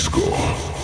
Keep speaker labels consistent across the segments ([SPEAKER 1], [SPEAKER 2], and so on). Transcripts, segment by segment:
[SPEAKER 1] score.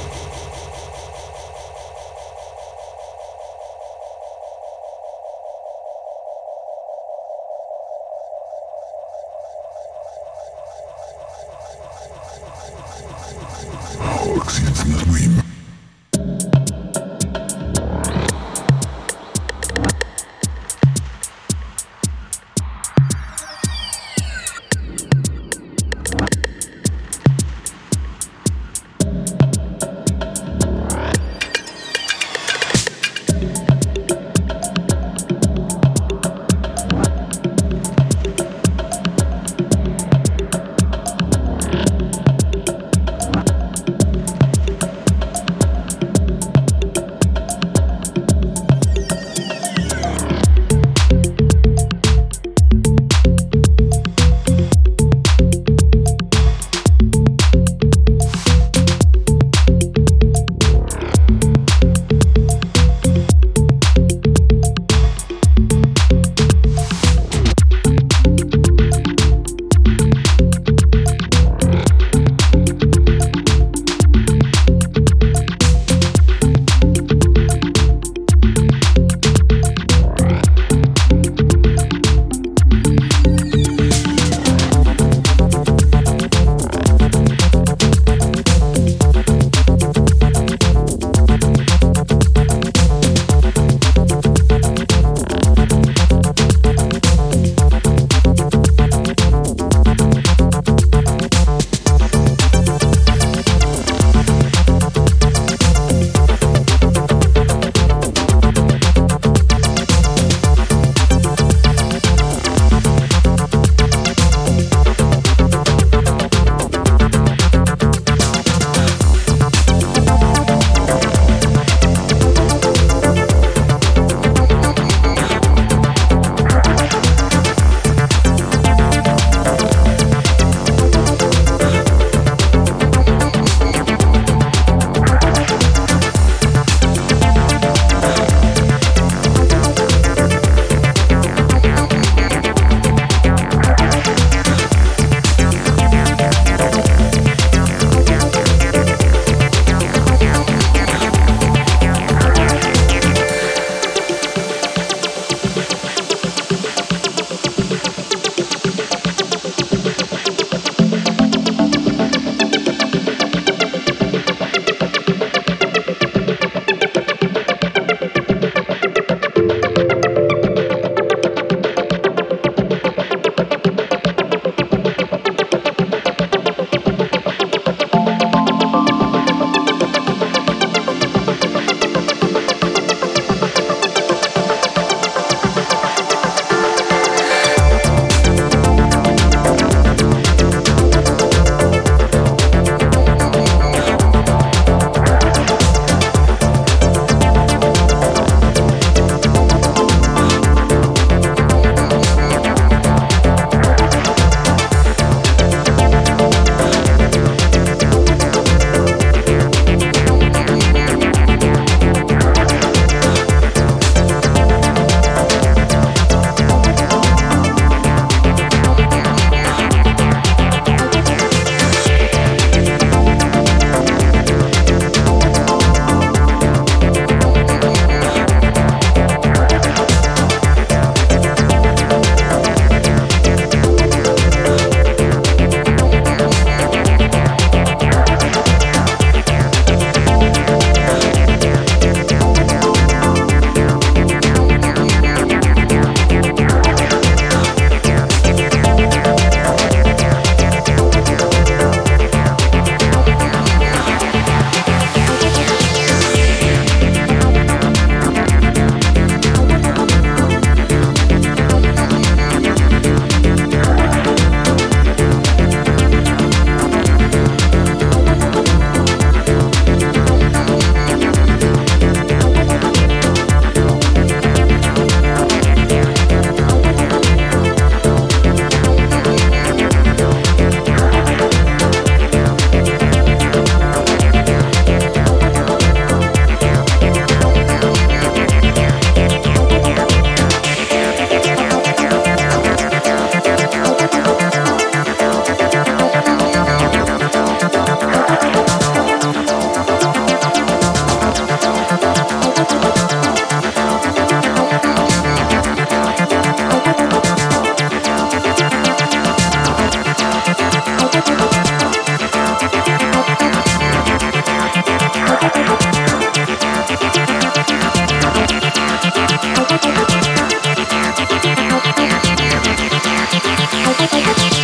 [SPEAKER 1] I got you.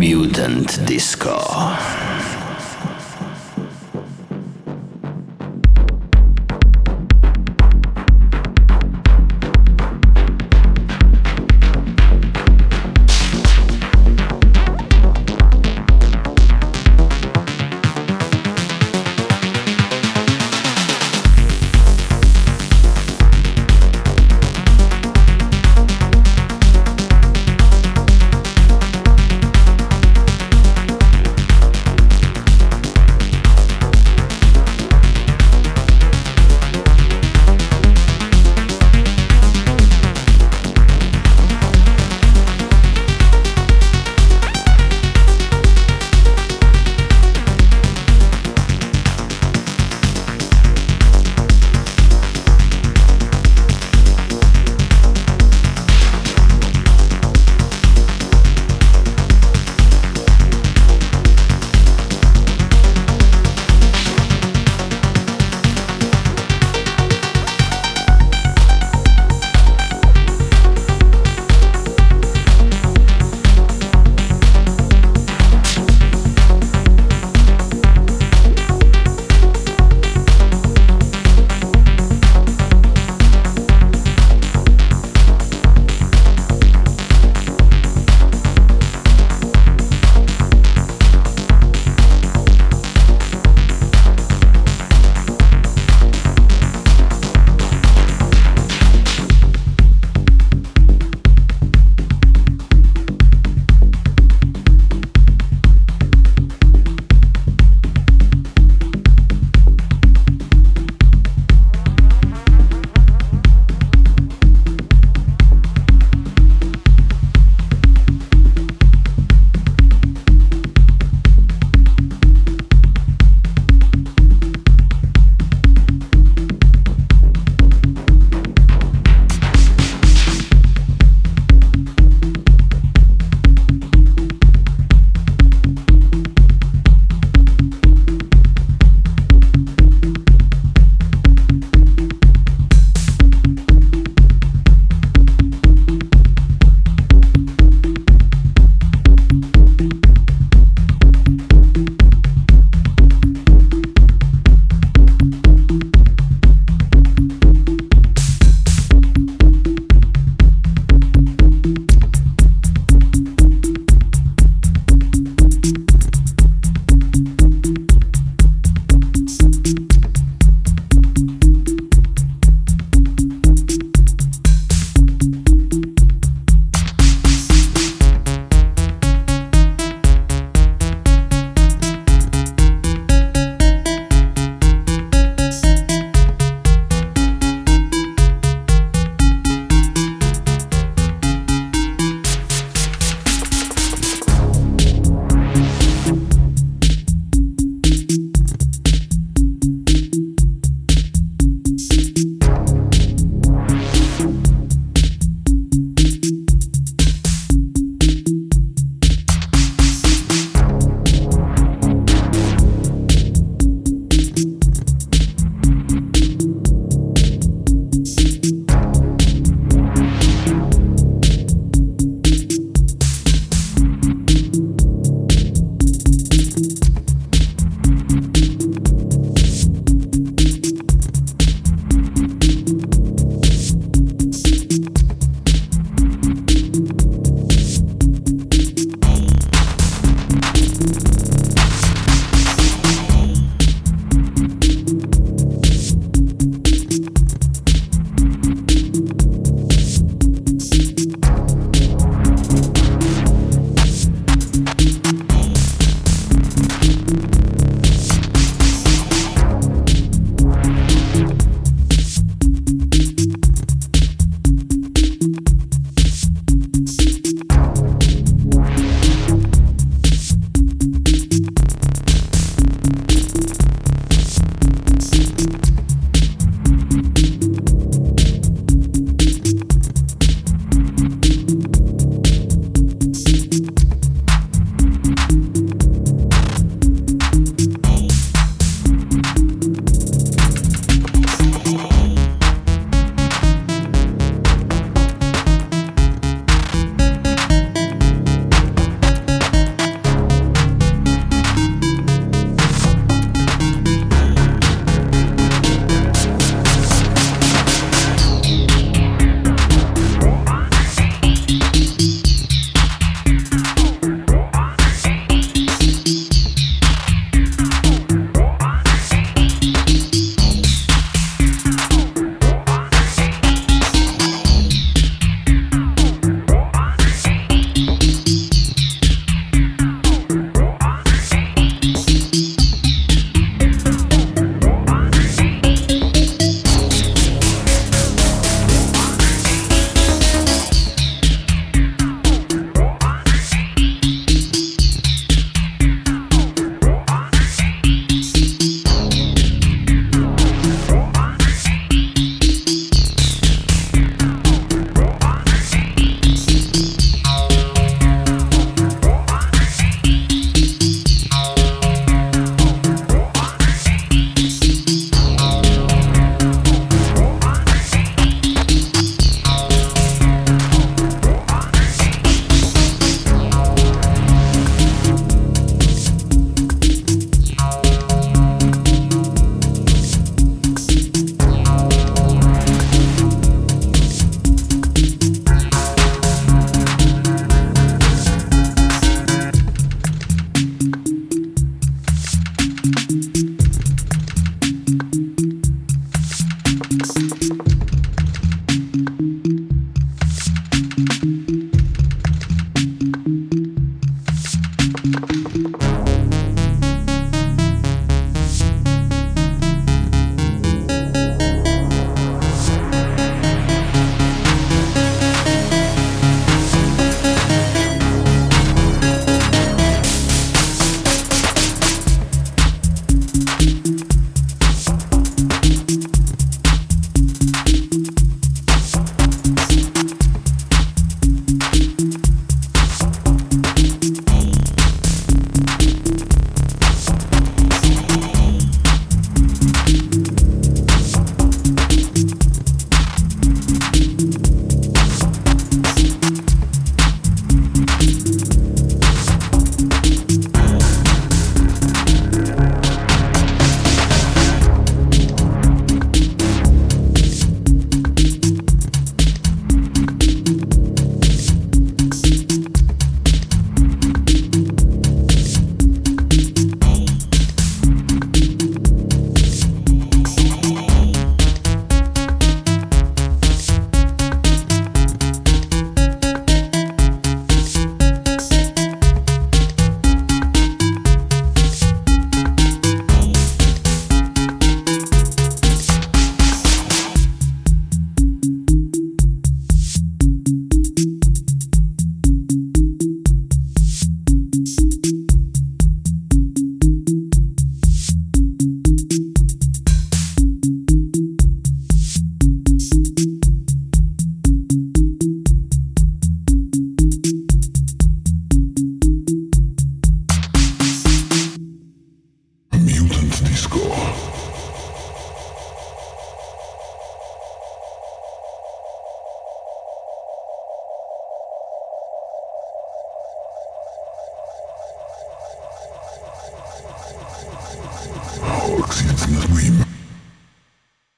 [SPEAKER 1] Mutant Disco.